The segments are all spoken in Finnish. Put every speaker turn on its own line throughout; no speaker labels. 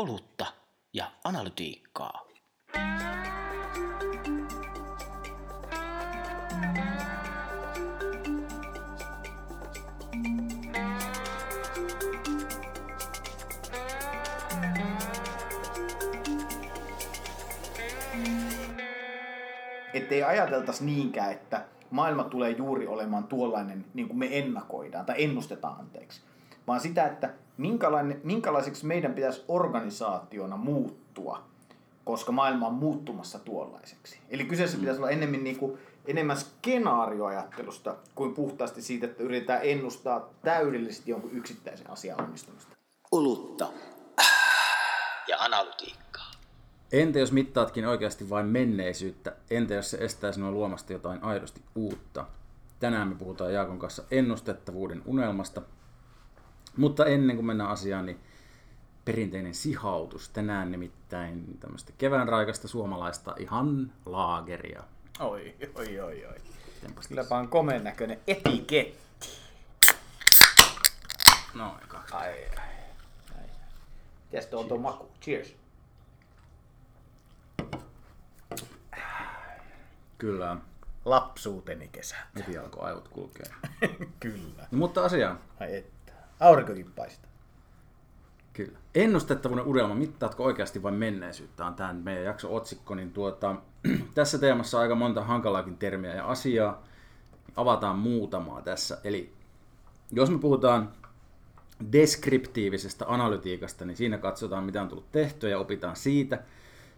olutta ja analytiikkaa.
Ettei ajateltaisi niinkään, että maailma tulee juuri olemaan tuollainen, niin kuin me ennakoidaan tai ennustetaan anteeksi, vaan sitä, että minkälainen, minkälaiseksi meidän pitäisi organisaationa muuttua, koska maailma on muuttumassa tuollaiseksi. Eli kyseessä mm. pitäisi olla enemmän, niin kuin, enemmän skenaarioajattelusta kuin puhtaasti siitä, että yritetään ennustaa täydellisesti jonkun yksittäisen asian onnistumista.
Olutta ja analytiikkaa.
Entä jos mittaatkin oikeasti vain menneisyyttä? Entä jos se estää sinua luomasta jotain aidosti uutta? Tänään me puhutaan Jaakon kanssa ennustettavuuden unelmasta. Mutta ennen kuin mennään asiaan, niin perinteinen sihautus. Tänään nimittäin tämmöistä kevään raikasta suomalaista ihan laageria.
Oi, oi, oi, oi.
Tempas
Kylläpä on komeen näköinen etiketti.
Noin, kaksi.
Ai, ai, ai. Mitäs tuo on tuo maku? Cheers.
Kyllä,
Lapsuuteni kesä.
heti alkoi aivot kulkea.
Kyllä.
No, mutta asiaan.
Ai että. Aurinkokin paistaa.
Kyllä. Ennustettavuuden unelma, mittaatko oikeasti vain menneisyyttä, on tämä meidän jakso otsikko, niin tuota, tässä teemassa on aika monta hankalaakin termiä ja asiaa. Avataan muutamaa tässä. Eli jos me puhutaan deskriptiivisesta analytiikasta, niin siinä katsotaan, mitä on tullut tehtyä ja opitaan siitä.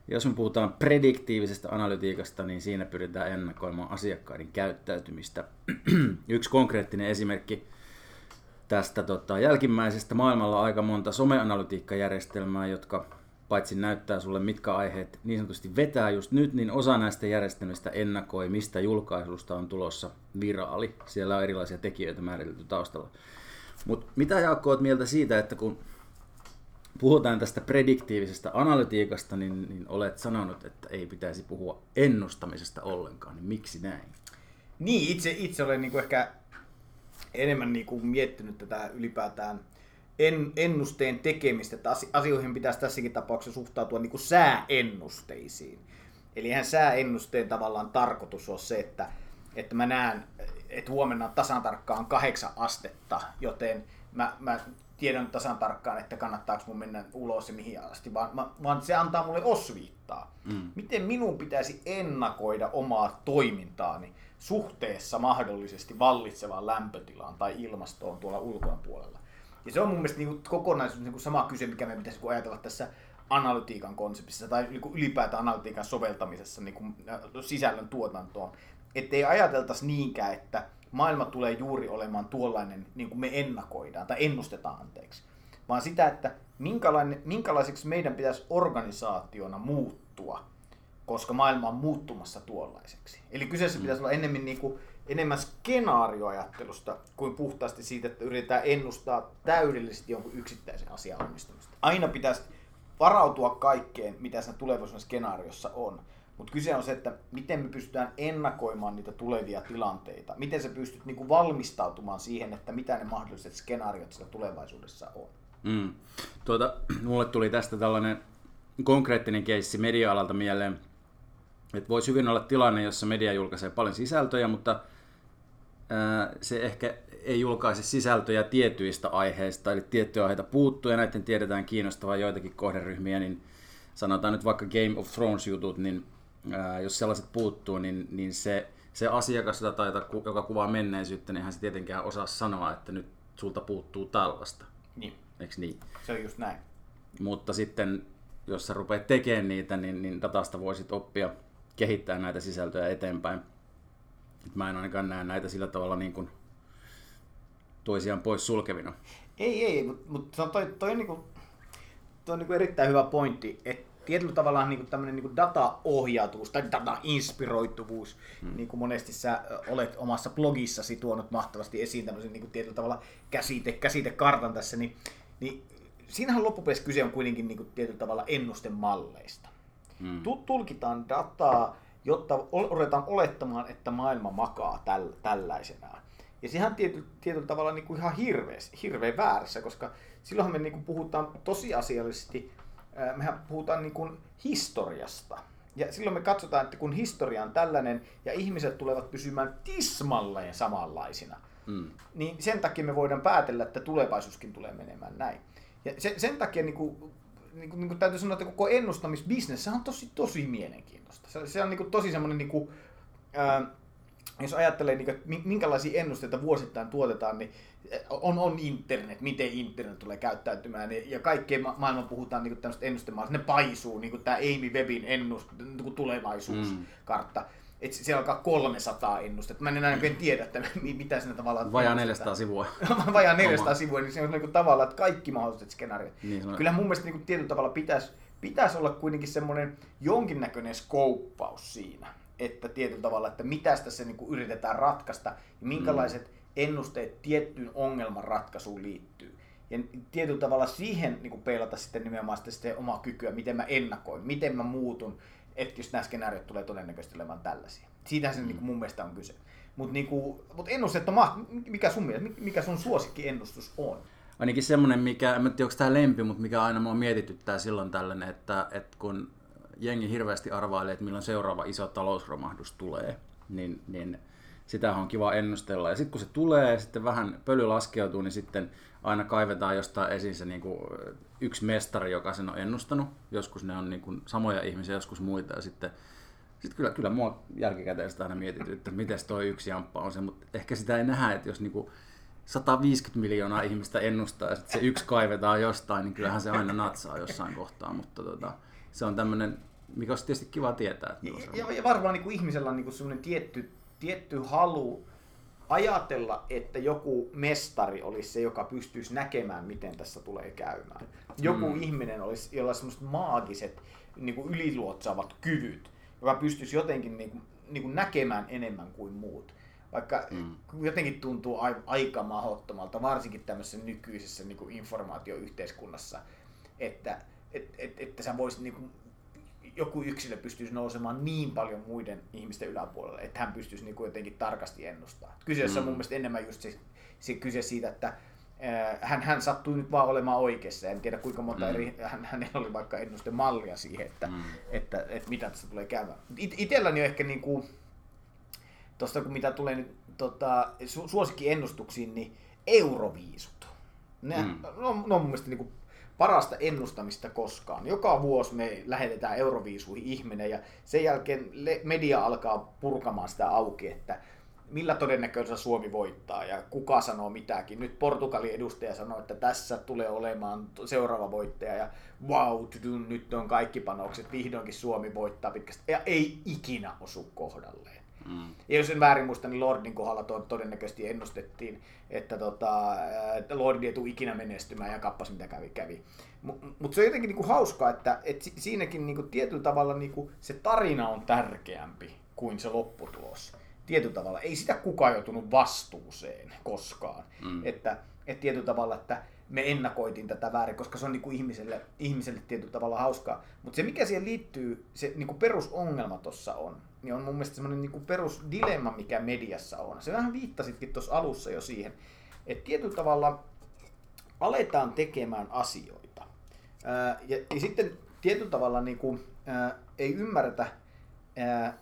Jos me puhutaan prediktiivisesta analytiikasta, niin siinä pyritään ennakoimaan asiakkaiden käyttäytymistä. Yksi konkreettinen esimerkki tästä tota, jälkimmäisestä maailmalla on aika monta someanalytiikkajärjestelmää, jotka paitsi näyttää sulle mitkä aiheet niin sanotusti vetää just nyt, niin osa näistä järjestelmistä ennakoi, mistä julkaisusta on tulossa viraali. Siellä on erilaisia tekijöitä määritelty taustalla. Mutta mitä Jaakko oot mieltä siitä, että kun puhutaan tästä prediktiivisesta analytiikasta, niin, niin olet sanonut, että ei pitäisi puhua ennustamisesta ollenkaan, niin miksi näin?
Niin, itse, itse olen niin kuin ehkä enemmän niin kuin miettinyt tätä ylipäätään en, ennusteen tekemistä, että asi- asioihin pitäisi tässäkin tapauksessa suhtautua niin kuin sääennusteisiin. Eli eihän sääennusteen tavallaan tarkoitus ole se, että, että mä näen, että huomenna on tasan tarkkaan kahdeksan astetta, joten mä, mä tiedän tasan tarkkaan, että kannattaako mun mennä ulos ja mihin asti, vaan, mä- vaan se antaa mulle osviittaa. Mm. Miten minun pitäisi ennakoida omaa toimintaani suhteessa mahdollisesti vallitsevaan lämpötilaan tai ilmastoon tuolla ulkopuolella. Ja se on mun mielestä niin kuin kokonaisuus niin kuin sama kyse, mikä meidän pitäisi niin ajatella tässä analytiikan konseptissa tai niin kuin ylipäätään analytiikan soveltamisessa niin kuin sisällön tuotantoon. Että ei ajateltaisi niinkään, että maailma tulee juuri olemaan tuollainen, niin kuin me ennakoidaan tai ennustetaan anteeksi, vaan sitä, että minkälainen, minkälaiseksi meidän pitäisi organisaationa muuttua, koska maailma on muuttumassa tuollaiseksi. Eli kyseessä pitäisi olla enemmän, niin kuin, enemmän skenaarioajattelusta kuin puhtaasti siitä, että yritetään ennustaa täydellisesti jonkun yksittäisen asian onnistumista. Aina pitäisi varautua kaikkeen, mitä siinä tulevaisuuden skenaariossa on. Mutta kyse on se, että miten me pystytään ennakoimaan niitä tulevia tilanteita. Miten sä pystyt niinku valmistautumaan siihen, että mitä ne mahdolliset skenaariot siellä tulevaisuudessa on.
Mm. Tuota, mulle tuli tästä tällainen konkreettinen keissi media-alalta mieleen, että voisi hyvin olla tilanne, jossa media julkaisee paljon sisältöjä, mutta ää, se ehkä ei julkaise sisältöjä tietyistä aiheista, eli tiettyjä aiheita puuttuu ja näiden tiedetään kiinnostavan joitakin kohderyhmiä, niin sanotaan nyt vaikka Game of Thrones jutut, niin ää, jos sellaiset puuttuu, niin, niin se, se asiakas, jota tai joka kuvaa menneisyyttä, niin eihän se tietenkään osaa sanoa, että nyt sulta puuttuu tällaista.
Niin,
Eikö niin?
se on just näin.
Mutta sitten, jos sä rupeat tekemään niitä, niin, niin datasta voisit oppia kehittää näitä sisältöjä eteenpäin. Et Mä en ainakaan näe näitä sillä tavalla niin kuin toisiaan pois sulkevina.
Ei, ei, mutta mut se on toi, toi, on niinku, toi on niinku erittäin hyvä pointti, että tietyllä tavalla niinku tämmöinen niinku dataohjautuvuus tai data-inspiroituvuus, hmm. niin kuin monesti sä olet omassa blogissasi tuonut mahtavasti esiin tämmöisen niinku tietyllä tavalla käsite, käsitekartan tässä, niin, niin siinähän loppupeleissä kyse on kuitenkin niinku tietyllä tavalla ennustemalleista.
Mm.
Tu- tulkitaan dataa, jotta ruvetaan olettamaan, että maailma makaa täl- tällaisenaan. Ja sehän on tiety- tietyllä tavalla niin kuin ihan hirveä, hirveän väärässä, koska silloinhan me niin kuin puhutaan tosiasiallisesti mehän puhutaan niin kuin historiasta. Ja silloin me katsotaan, että kun historia on tällainen ja ihmiset tulevat pysymään tismalleen samanlaisina, mm. niin sen takia me voidaan päätellä, että tulevaisuuskin tulee menemään näin. Ja sen, sen takia niin kuin, niin kuin, niin kuin täytyy sanoa, että koko ennustamisbisnes on tosi, tosi mielenkiintoista. Se, se on niin kuin, tosi semmoinen, niin kuin, ää, jos ajattelee, niin kuin, että minkälaisia ennusteita vuosittain tuotetaan, niin on, on internet, miten internet tulee käyttäytymään, ja kaikkea ma- maailman puhutaan niin tämmöistä ennustemaailmasta, ne paisuu, niin kuin tämä Amy Webin ennust, niin kuin tulevaisuuskartta. Mm. Et siellä alkaa 300 ennustetta. Mä en enää en tiedä, että mitä sinne tavallaan...
Vajaa 400 sivua.
Vajaa 400 sivua, niin se on niin tavallaan, että kaikki mahdolliset skenaariot. Niin, Kyllä mun mielestä niin tietyllä tavalla pitäisi, pitäisi olla kuitenkin semmoinen jonkinnäköinen skouppaus siinä, että tietyllä tavalla, että mitä tässä niin yritetään ratkaista ja minkälaiset mm ennusteet tiettyyn ongelman ratkaisuun liittyy. Ja tietyllä tavalla siihen niin kuin peilata sitten nimenomaan sitten, sitten omaa kykyä, miten mä ennakoin, miten mä muutun, että jos nämä skenaariot tulee todennäköisesti olemaan tällaisia. Siitähän se mm. niin kuin mun mielestä on kyse. Mutta niin mut ennusteet on mikä sun mielestä, mikä sun suosikkiennustus on?
Ainakin semmoinen, mikä, en tiedä onko tämä lempi, mutta mikä aina mua mietityttää silloin tällainen, että, että kun jengi hirveästi arvailee, että milloin seuraava iso talousromahdus tulee, niin, niin sitä on kiva ennustella. Ja sitten kun se tulee sitten vähän pöly laskeutuu, niin sitten aina kaivetaan jostain esiin se niin kuin yksi mestari, joka sen on ennustanut. Joskus ne on niin kuin samoja ihmisiä, joskus muita. Ja sitten, sitten kyllä, kyllä mua jälkikäteen sitä aina mietitty, että miten toi yksi jamppa on se, mutta ehkä sitä ei nähdä, että jos niin kuin 150 miljoonaa ihmistä ennustaa ja sitten se yksi kaivetaan jostain, niin kyllähän se aina natsaa jossain kohtaa, mutta tota, se on tämmöinen, mikä olisi tietysti kiva tietää.
Ja, ja, ja varmaan niin kuin ihmisellä on niin kuin sellainen tietty tietty halu ajatella, että joku mestari olisi se, joka pystyisi näkemään, miten tässä tulee käymään. Joku mm. ihminen olisi, jolla semmoiset maagiset niin kuin yliluotsaavat kyvyt, joka pystyisi jotenkin niin kuin, niin kuin näkemään enemmän kuin muut. Vaikka mm. jotenkin tuntuu aika mahdottomalta, varsinkin tämmöisessä nykyisessä niin kuin informaatioyhteiskunnassa, että et, et, että sä voisit niin kuin joku yksilö pystyisi nousemaan niin paljon muiden ihmisten yläpuolelle, että hän pystyisi niin kuin jotenkin tarkasti ennustamaan. Kyseessä mm. on mun mielestä enemmän just se, se kyse siitä, että hän, hän sattui nyt vaan olemaan oikeassa. En tiedä kuinka monta mm. eri, hän, hänellä oli vaikka ennustemallia siihen, että, mm. että, että, että mitä tässä tulee käymään. It, itselläni on ehkä niin kuin, tuosta kun mitä tulee nyt tota, su, suosikkiennustuksiin, niin euroviisut. Ne, mm. no, no mun mielestä niin kuin parasta ennustamista koskaan. Joka vuosi me lähetetään Euroviisuihin ihminen ja sen jälkeen media alkaa purkamaan sitä auki, että millä todennäköisyydellä Suomi voittaa ja kuka sanoo mitäkin. Nyt Portugalin edustaja sanoi, että tässä tulee olemaan seuraava voittaja ja wow, nyt on kaikki panokset, vihdoinkin Suomi voittaa pitkästi ja ei ikinä osu kohdalleen. Mm. Ja jos en väärin muista, niin Lordin kohdalla to- todennäköisesti ennustettiin, että, tota, että Lordi ei tule ikinä menestymään ja kappas mitä kävi. kävi. Mutta mut se on jotenkin niinku hauskaa, että et siinäkin niinku tietyllä tavalla niinku se tarina on tärkeämpi kuin se lopputulos. Tietyllä tavalla. Ei sitä kukaan joutunut vastuuseen koskaan. Mm. Että, et tietyllä tavalla, että me ennakoitiin tätä väärin, koska se on niin kuin ihmiselle, ihmiselle tietyllä tavalla hauskaa. Mutta se, mikä siihen liittyy, se niin kuin perusongelma tuossa on, niin on mun mielestä semmoinen niin perusdilemma, mikä mediassa on. Se vähän viittasitkin tuossa alussa jo siihen, että tietyllä tavalla aletaan tekemään asioita. Ää, ja, ja sitten tietyllä tavalla niin kuin, ää, ei ymmärretä,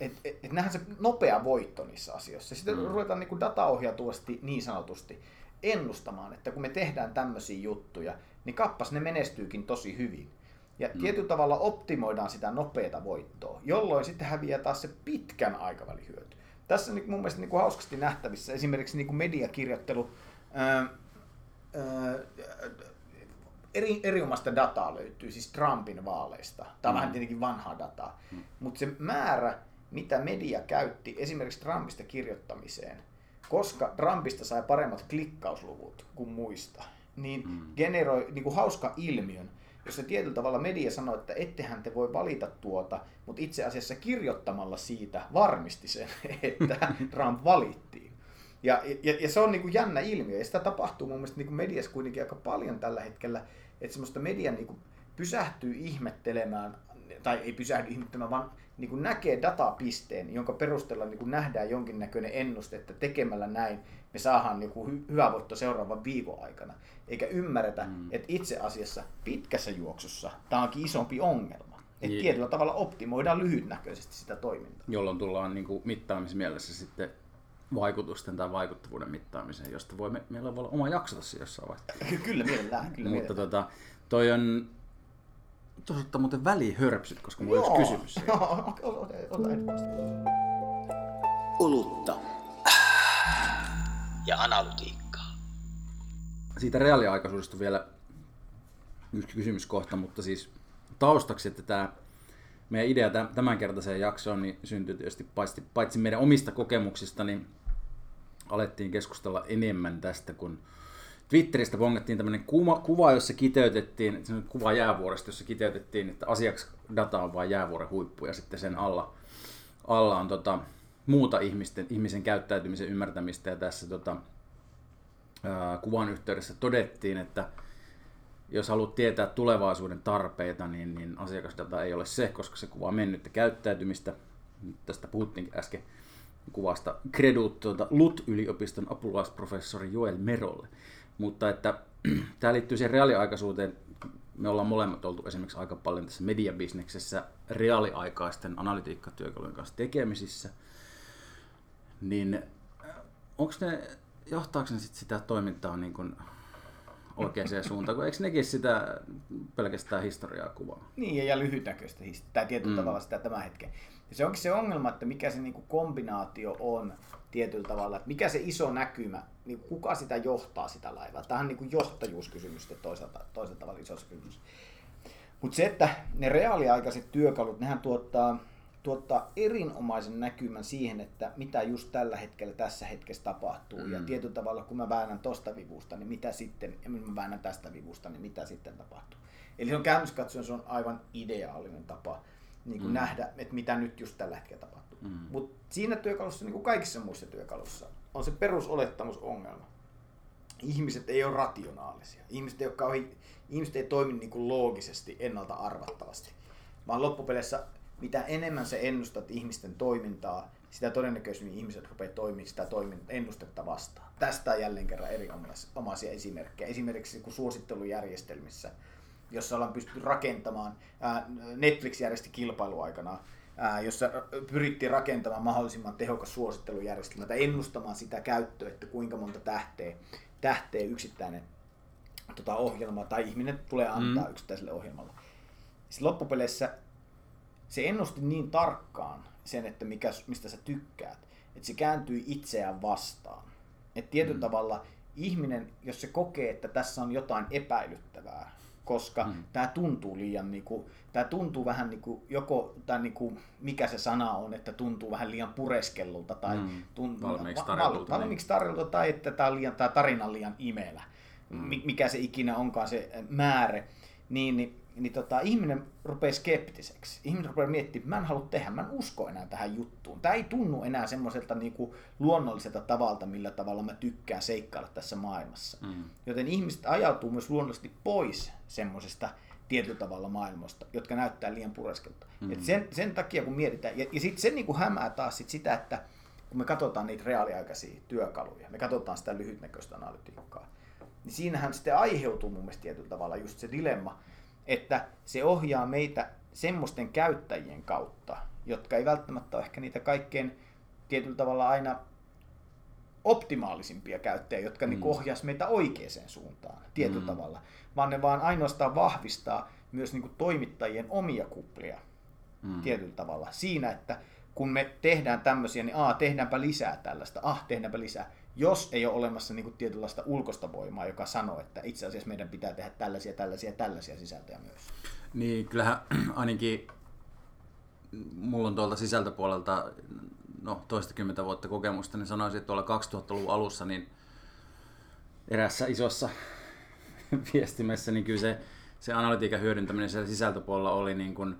että et, et nähdään se nopea voitto niissä asioissa. Sitten mm. ruvetaan niin kuin dataohjatuasti niin sanotusti ennustamaan, että kun me tehdään tämmöisiä juttuja, niin kappas ne menestyykin tosi hyvin. Ja mm. tietyllä tavalla optimoidaan sitä nopeata voittoa, jolloin sitten häviää taas se pitkän aikavälin hyöty. Tässä on niin mun mielestä niin kuin hauskasti nähtävissä esimerkiksi niin kuin mediakirjoittelu, ää, ää, eri, eriomasta dataa löytyy, siis Trumpin vaaleista. Tämä on mm. vähän tietenkin vanhaa dataa. Mm. Mutta se määrä, mitä media käytti esimerkiksi Trumpista kirjoittamiseen, koska Trumpista sai paremmat klikkausluvut kuin muista, niin mm. generoi niin kuin hauska ilmiön, jossa tietyllä tavalla media sanoi, että ettehän te voi valita tuota, mutta itse asiassa kirjoittamalla siitä varmisti sen, että Trump valittiin. Ja, ja, ja se on niin kuin jännä ilmiö, ja sitä tapahtuu mun mielestä niin kuin mediassa kuitenkin aika paljon tällä hetkellä, että semmoista media niin kuin pysähtyy ihmettelemään tai ei pysähdy ihmettelemään, vaan niin kuin näkee datapisteen, jonka perusteella niin kuin nähdään jonkinnäköinen ennuste, että tekemällä näin me saadaan niin kuin hy- hyvä voitto seuraavan viikon aikana. Eikä ymmärretä, mm. että itse asiassa pitkässä juoksussa tämä onkin isompi ongelma. Että
Niin.
tietyllä tavalla optimoidaan lyhytnäköisesti sitä toimintaa.
jolloin tullaan niin kuin mittaamismielessä sitten vaikutusten tai vaikuttavuuden mittaamiseen, josta voi, me, meillä voi olla oma jakso tässä jossain vaiheessa.
kyllä mielellään, kyllä
Mutta
mielellään.
tota, toi on tuossa ottaa muuten välihörpsyt, koska mulla on yksi kysymys.
Joo, ota, ehdottomasti.
Olutta. Ja analytiikkaa.
Siitä reaaliaikaisuudesta vielä yksi kysymyskohta, mutta siis taustaksi, että tämä meidän idea tä- tämänkertaiseen jaksoon niin syntyi tietysti paitsi, paitsi meidän omista kokemuksista, niin alettiin keskustella enemmän tästä, kun Twitteristä bongattiin tämmöinen kuva, kuva, jossa kiteytettiin, kuva jäävuoresta, jossa kiteytettiin, että asiakasdata on vain jäävuoren huippu ja sitten sen alla, alla on tota, muuta ihmisten, ihmisen käyttäytymisen ymmärtämistä ja tässä tota, ää, kuvan yhteydessä todettiin, että jos haluat tietää tulevaisuuden tarpeita, niin, niin asiakasdata ei ole se, koska se kuvaa mennyttä käyttäytymistä. Nyt Tästä puhuttiin äsken kuvasta Credut tuota LUT-yliopiston apulaisprofessori Joel Merolle. Mutta että tämä liittyy siihen reaaliaikaisuuteen. Me ollaan molemmat oltu esimerkiksi aika paljon tässä mediabisneksessä reaaliaikaisten analytiikkatyökalujen kanssa tekemisissä. Niin onko ne, johtaako ne sit sitä toimintaa niin kuin oikeaan suuntaan, kun eikö nekin sitä pelkästään historiaa kuvaa?
Niin, ja- lyhytnäköistä, his- tai tietyllä mm. tavalla sitä tämän hetken. Ja se onkin se ongelma, että mikä se niinku kombinaatio on tietyllä tavalla, että mikä se iso näkymä, niin kuka sitä johtaa sitä laivaa. Tämähän on niinku johtajuuskysymys toisaalta, toisaalta tavalla iso kysymys. Mutta se, että ne reaaliaikaiset työkalut, nehän tuottaa, tuottaa erinomaisen näkymän siihen, että mitä just tällä hetkellä tässä hetkessä tapahtuu. Mm. Ja tietyllä tavalla, kun mä väännän tosta vivusta, niin mitä sitten, ja mä väännän tästä vivusta, niin mitä sitten tapahtuu. Eli se on käytännössä katsoen se on aivan ideaalinen tapa niin kuin mm. nähdä, että mitä nyt just tällä hetkellä tapahtuu. Mm. Mutta siinä työkalussa, niin kuin kaikissa muissa työkalussa, on se perusolettamusongelma. Ihmiset ei ole rationaalisia. Ihmiset ei, ole kauhean, ihmiset ei toimi niin kuin loogisesti, ennalta arvattavasti. Vaan loppupeleissä, mitä enemmän se ennustat ihmisten toimintaa, sitä todennäköisemmin ihmiset rupeaa toimimaan sitä toimin- ennustetta vastaan. Tästä on jälleen kerran erinomaisia esimerkkejä. Esimerkiksi kun suosittelujärjestelmissä, jossa ollaan pystytty rakentamaan, ää, Netflix järjesti kilpailuaikana, ää, jossa pyrittiin rakentamaan mahdollisimman tehokas suosittelujärjestelmä tai ennustamaan sitä käyttöä, että kuinka monta tähteä, tähteä yksittäinen tota, ohjelma tai ihminen tulee antaa mm. yksittäiselle ohjelmalle. Sitten loppupeleissä se ennusti niin tarkkaan sen, että mikä, mistä sä tykkäät, että se kääntyi itseään vastaan. Et tietyllä mm. tavalla ihminen, jos se kokee, että tässä on jotain epäilyttävää, koska mm. tämä tuntuu liian, niinku, tämä tuntuu vähän niinku, joko, tai niinku, mikä se sana on, että tuntuu vähän liian pureskellulta tai
Mm.
tuntuu,
Valmiiksi
va-
tarjotulta, niin.
tarjolta tai että tämä, on liian, tämä tarina on liian imelä, mm. mikä se ikinä onkaan se määrä, niin, niin niin tota, ihminen rupeaa skeptiseksi. Ihminen rupeaa miettimään, mä en halua tehdä, mä en usko enää tähän juttuun. Tämä ei tunnu enää semmoiselta niinku luonnolliselta tavalta, millä tavalla mä tykkään seikkailla tässä maailmassa. Mm. Joten ihmiset ajautuu myös luonnollisesti pois semmoisesta tietyllä tavalla maailmasta, jotka näyttää liian pureskelta. Mm. Et sen, sen takia kun mietitään, ja, ja sitten se niinku hämää taas sit sitä, että kun me katsotaan niitä reaaliaikaisia työkaluja, me katsotaan sitä lyhytnäköistä analytiikkaa, niin siinähän sitten aiheutuu mun mielestä tietyllä tavalla just se dilemma, että se ohjaa meitä semmoisten käyttäjien kautta, jotka ei välttämättä ole ehkä niitä kaikkein tietyllä tavalla aina optimaalisimpia käyttäjiä, jotka mm. niin ohjaisi meitä oikeaan suuntaan tietyllä mm. tavalla, vaan ne vaan ainoastaan vahvistaa myös niin kuin toimittajien omia kuplia mm. tietyllä tavalla siinä, että kun me tehdään tämmöisiä, niin a, tehdäänpä lisää tällaista, ah, tehdäänpä lisää, jos ei ole olemassa niin kuin tietynlaista ulkoista voimaa, joka sanoo, että itse asiassa meidän pitää tehdä tällaisia, tällaisia, tällaisia sisältöjä myös.
Niin, kyllähän ainakin mulla on tuolta sisältöpuolelta no, toistakymmentä vuotta kokemusta, niin sanoisin, että tuolla 2000-luvun alussa niin erässä isossa viestimessä, niin kyllä se, se analytiikan hyödyntäminen siellä sisältöpuolella oli niin kuin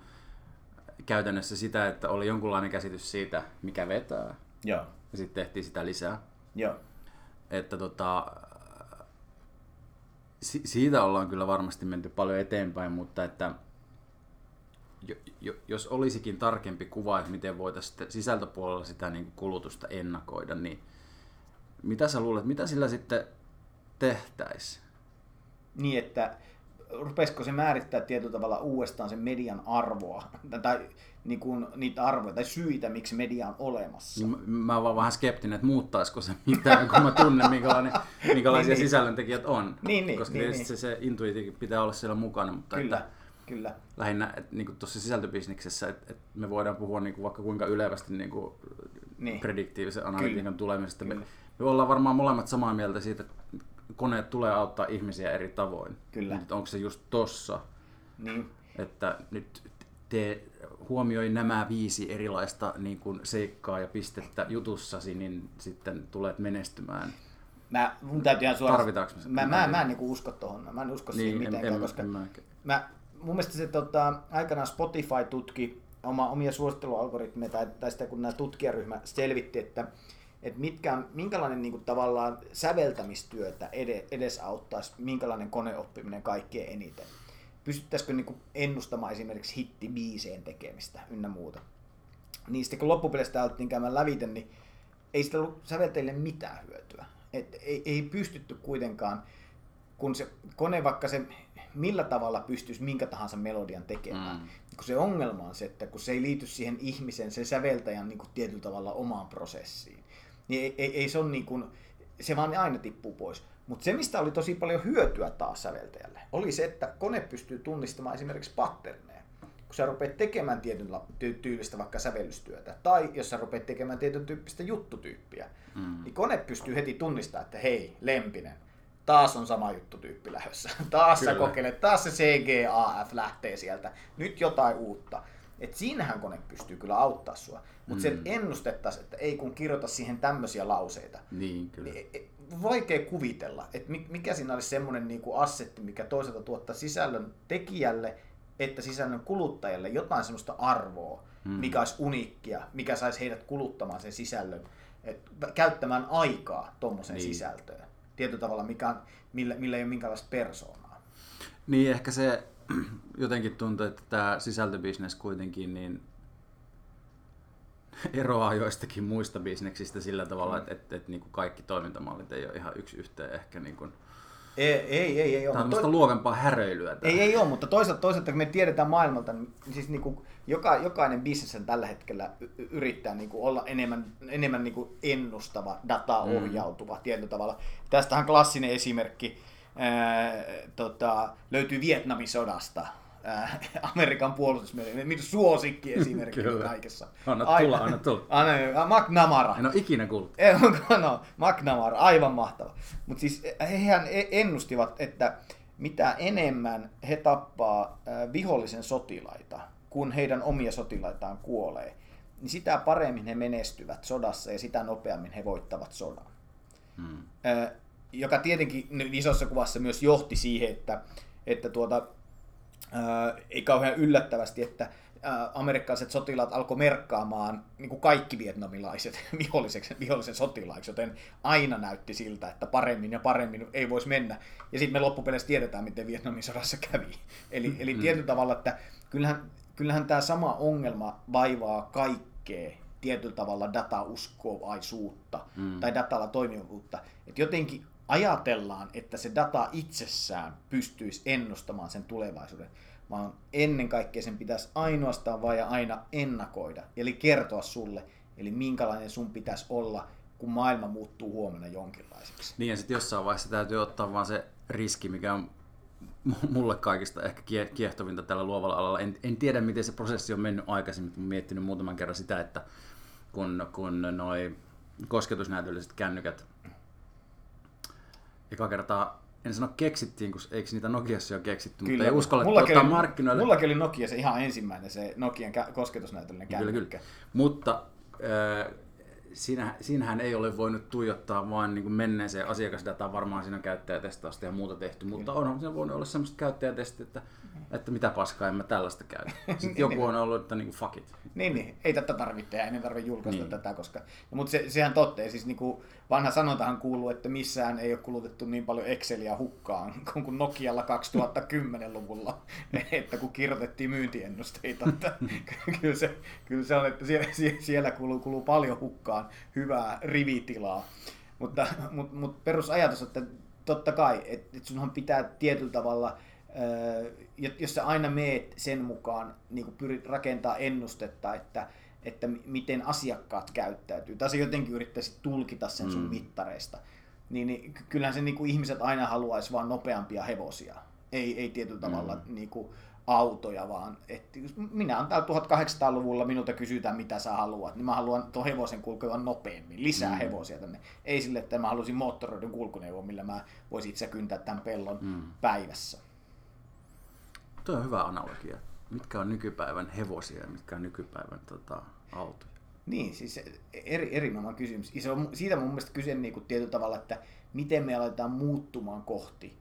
käytännössä sitä, että oli jonkunlainen käsitys siitä, mikä vetää.
Joo.
Ja sitten tehtiin sitä lisää.
Joo.
Että tota, si- siitä ollaan kyllä varmasti menty paljon eteenpäin, mutta että jo, jo, jos olisikin tarkempi kuva, että miten voitaisiin sisältöpuolella sitä niin kulutusta ennakoida, niin mitä sä luulet, mitä sillä sitten tehtäisiin?
Niin, että rupesiko se määrittää tietyllä tavalla uudestaan sen median arvoa, tai niin kuin, niitä arvoja tai syitä, miksi media on olemassa.
Niin, mä oon vaan vähän skeptinen, että muuttaisiko se mitään, kun mä tunnen, minkälainen, minkälaisia
niin,
sisällöntekijät on.
Niin, niin,
Koska
niin,
niin, se, se intuitiikin pitää olla siellä mukana, mutta
Kyllä,
että
kyllä.
lähinnä että, niin tuossa sisältöbisneksessä, että, että me voidaan puhua niin kuin, vaikka kuinka ylevästi niin kuin,
Niin.
prediktiivisen analytiikan tulemisesta. Me, me ollaan varmaan molemmat samaa mieltä siitä, että koneet tulee auttaa ihmisiä eri tavoin.
Kyllä.
Mutta onko se just tossa,
Niin,
että nyt te huomioi nämä viisi erilaista niin kuin seikkaa ja pistettä jutussasi, niin sitten tulet menestymään.
Mä, mun täytyy ihan suoraan...
Tarvitaanko me?
Mä, mä, mä en niinku usko tohon. Mä en usko siihen
Niin, en,
mitenkään,
en,
koska
en, mä,
mä, mun mielestä se tota, aikanaan Spotify tutki oma, omia suosittelualgoritmeja, tai, tai sitä kun nämä tutkijaryhmä selvitti, että, että mitkä, minkälainen niin kuin, tavallaan säveltämistyötä ede, edesauttaisi, minkälainen koneoppiminen kaikkein eniten. Pystyttäisikö niin kuin, ennustamaan esimerkiksi hittibiiseen tekemistä ynnä muuta. Niin sitten kun loppupeleissä alettiin käymään lävite, niin ei sitä ollut säveltäjille mitään hyötyä. Et ei, ei pystytty kuitenkaan, kun se kone vaikka se millä tavalla pystyisi minkä tahansa melodian tekemään.
Mm.
Kun se ongelma on se, että kun se ei liity siihen ihmisen, sen säveltäjän niin kuin tietyllä tavalla omaan prosessiin, niin ei, ei, ei se on niin kuin, se vaan aina tippuu pois. Mutta se, mistä oli tosi paljon hyötyä taas säveltäjälle, oli se, että kone pystyy tunnistamaan esimerkiksi patterneja. Kun sä rupeat tekemään tietyn tyylistä vaikka sävellystyötä, tai jos sä rupeat tekemään tietyn tyyppistä juttutyyppiä,
Mm.
niin kone pystyy heti tunnistamaan, että hei, Lempinen, taas on sama juttutyyppi lähdössä. Taas sä
Kyllä.
kokeilet, taas se CGAF lähtee sieltä. Nyt jotain uutta. Et siinähän kone pystyy kyllä auttaa sua. Mutta mm.
Mm.
se ennustettaisiin, että ei kun kirjoita siihen tämmöisiä lauseita.
Niin, kyllä.
Niin, e- vaikea kuvitella, että mi- mikä siinä olisi semmoinen niinku assetti, mikä toisaalta tuottaa sisällön tekijälle, että sisällön kuluttajalle jotain semmoista arvoa,
Mm.
mikä olisi uniikkia, mikä saisi heidät kuluttamaan sen sisällön, et, käyttämään aikaa tuommoiseen
niin.
sisältöön. Tietyllä tavalla, mikä, on- millä, millä ei ole minkäänlaista persoonaa.
Niin, ehkä se jotenkin tuntuu, että tämä sisältöbisnes kuitenkin niin eroaa joistakin muista bisneksistä sillä tavalla, että, että, että niin kuin kaikki toimintamallit ei ole ihan yksi yhteen ehkä. Niin kuin,
Ei, ei, ei, ei ole.
tämä on tämmöistä luovempaa häröilyä. Tämä.
Ei, ei ole, mutta toisaalta, toisaalta kun me tiedetään maailmalta, niin siis niin kuin joka, jokainen bisnes tällä hetkellä yrittää niin kuin olla enemmän, enemmän niin kuin ennustava, dataohjautuva mm. tietyllä tavalla. Tästähän klassinen esimerkki ää, tota, löytyy Vietnamin sodasta. Ää, Amerikan puolustusmielinen, mitä suosikki esimerkki kaikessa.
Anna tulla, anna tulla.
Anna, McNamara.
En ole ikinä kuullut.
Ei, onko, no, McNamara, aivan mahtava. Mutta siis hehän e- ennustivat, että mitä enemmän he tappaa vihollisen sotilaita, kun heidän omia sotilaitaan kuolee, niin sitä paremmin he menestyvät sodassa ja sitä nopeammin he voittavat sodan.
Hmm.
Joka tietenkin isossa kuvassa myös johti siihen, että, että tuota, ää, ei kauhean yllättävästi, että ää, amerikkalaiset sotilaat alkoi merkkaamaan niin kuin kaikki vietnamilaiset viholliseksi, vihollisen sotilaiksi, joten aina näytti siltä, että paremmin ja paremmin ei voisi mennä. Ja sitten me loppupeleissä tiedetään, miten Vietnamin sodassa kävi. Eli, eli tietyllä tavalla, että kyllähän, kyllähän tämä sama ongelma vaivaa kaikkea tietyllä tavalla datauskovaisuutta
Mm.
tai datalla toimivuutta. Että jotenkin ajatellaan, että se data itsessään pystyisi ennustamaan sen tulevaisuuden, vaan ennen kaikkea sen pitäisi ainoastaan vain ja aina ennakoida, eli kertoa sulle, eli minkälainen sun pitäisi olla, kun maailma muuttuu huomenna jonkinlaiseksi.
Niin ja sitten jossain vaiheessa täytyy ottaa vaan se riski, mikä on mu- mulle kaikista ehkä kie- kiehtovinta tällä luovalla alalla. En, en tiedä, miten se prosessi on mennyt aikaisemmin, mutta miettinyt muutaman kerran sitä, että kun, kun noi kosketusnäytölliset kännykät eka kertaa, en sano keksittiin, kun eikö niitä Nokiassa jo keksitty, mutta ei uskalla
mullakin
ottaa
oli,
markkinoille.
Mullakin oli Nokia se ihan ensimmäinen, se Nokian kosketusnäytöllinen
Kyllä,
kännykkä.
kyllä. Mutta äh, siinä, siinähän ei ole voinut tuijottaa vain niin menneeseen asiakasdataan, varmaan siinä on käyttäjätestausta ja muuta tehty, mutta onhan siinä voinut olla semmoista käyttäjätestit, että, että mitä paskaa, en mä tällaista käytä. Sitten joku on ollut, että niin fuck it.
Niin, niin, ei tätä tarvitse tehdä, ei tarvitse julkaista niin. tätä, koska... No, mutta se, sehän totta, siis niin kuin vanha sanontahan kuuluu, että missään ei ole kulutettu niin paljon Excelia hukkaan kuin Nokialla 2010-luvulla, että kun kirjoitettiin myyntiennusteita, että kyllä se, kyllä se on, että siellä, siellä kuluu, kuluu paljon hukkaan hyvää rivitilaa. Mutta, mutta, mutta perusajatus, että totta kai, että, että sunhan pitää tietyllä tavalla jos sä aina meet sen mukaan, niin kuin pyrit rakentaa ennustetta, että, että miten asiakkaat käyttäytyy, tai sä jotenkin yrittäisit tulkita sen sun mm. mittareista, niin, niin kyllähän se niin kuin ihmiset aina haluaisi vaan nopeampia hevosia. Ei, ei tietyllä mm. tavalla niin kuin autoja, vaan että minä olen täällä 1800-luvulla, minulta kysytään mitä sä haluat, niin mä haluan tuon hevosen kulkevan nopeammin, lisää mm. hevosia tänne. Ei sille, että mä haluaisin moottoroidun kulkuneuvon, millä mä voisin itse kyntää tämän pellon mm. päivässä.
Tuo on hyvä analogia. Mitkä on nykypäivän hevosia ja mitkä on nykypäivän tota, autoja?
Niin, siis eri, erinomainen kysymys. Se on siitä mun mielestä kyse niin kuin tietyllä tavalla, että miten me aletaan muuttumaan kohti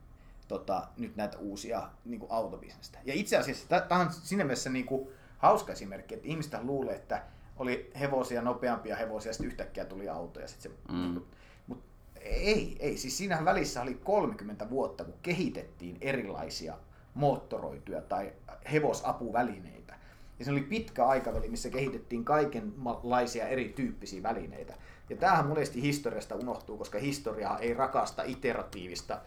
tota, nyt näitä uusia niin kuin autobisnestä. Ja itse asiassa tämä on siinä mielessä niin kuin hauska esimerkki, että ihmiset luulee, että oli hevosia, nopeampia hevosia, sitten yhtäkkiä tuli autoja. Sitten se, mm. Niin mutta ei, ei, siis siinähän välissä oli 30 vuotta, kun kehitettiin erilaisia moottoroituja tai hevosapuvälineitä. Ja se oli pitkä aikaväli, missä kehitettiin kaikenlaisia erityyppisiä välineitä. Ja tämähän monesti historiasta unohtuu, koska historia ei rakasta iteratiivista,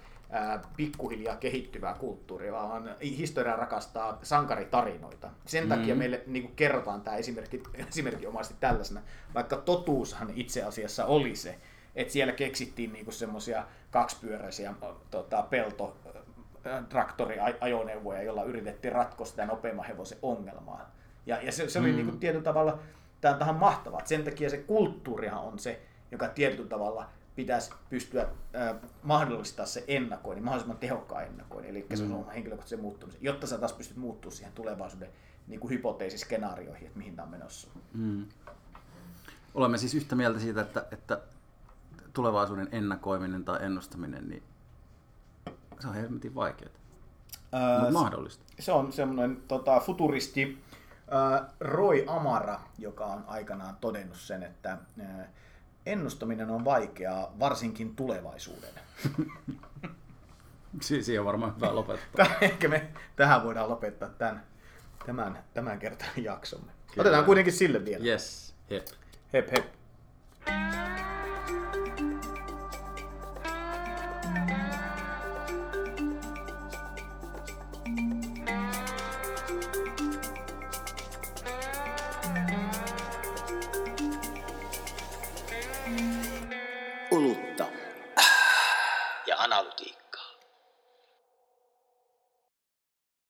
pikkuhiljaa kehittyvää kulttuuria, vaan historia rakastaa sankaritarinoita. Sen mm-hmm. takia meille niin kuin kerrotaan tämä esimerkki, esimerkinomaisesti tällaisena, vaikka totuushan itse asiassa oli se, että siellä keksittiin niinku semmoisia kaksipyöräisiä tota, pelto traktoriajoneuvoja, jolla yritettiin ratkoa sitä nopeamman hevosen ongelmaa. Ja, ja se, se oli mm. niin kuin tietyllä tavalla tämä tähän mahtavaa. Sen takia se kulttuurihan on se, joka tietyllä tavalla pitäisi pystyä äh, mahdollistaa se ennakoinnin, mahdollisimman tehokkaan ennakoinnin, eli mm. se on henkilökohtaisen muuttumisen, jotta sä taas pystyt muuttumaan siihen tulevaisuuden niin kuin hypoteesiskenaarioihin, että mihin tämä on menossa. Mm.
Olemme siis yhtä mieltä siitä, että, että tulevaisuuden ennakoiminen tai ennustaminen, niin se on helvetin vaikeaa. Ää, Mutta mahdollista.
Se on semmoinen tota, futuristi ää, Roy Amara, joka on aikanaan todennut sen, että ää, ennustaminen on vaikeaa, varsinkin tulevaisuuden.
Siihen on varmaan hyvä lopettaa.
Ehkä me tähän voidaan lopettaa tämän, tämän, tämän kertan jaksomme. Kyllä. Otetaan kuitenkin sille vielä.
Yes, hep.
Hep, hep.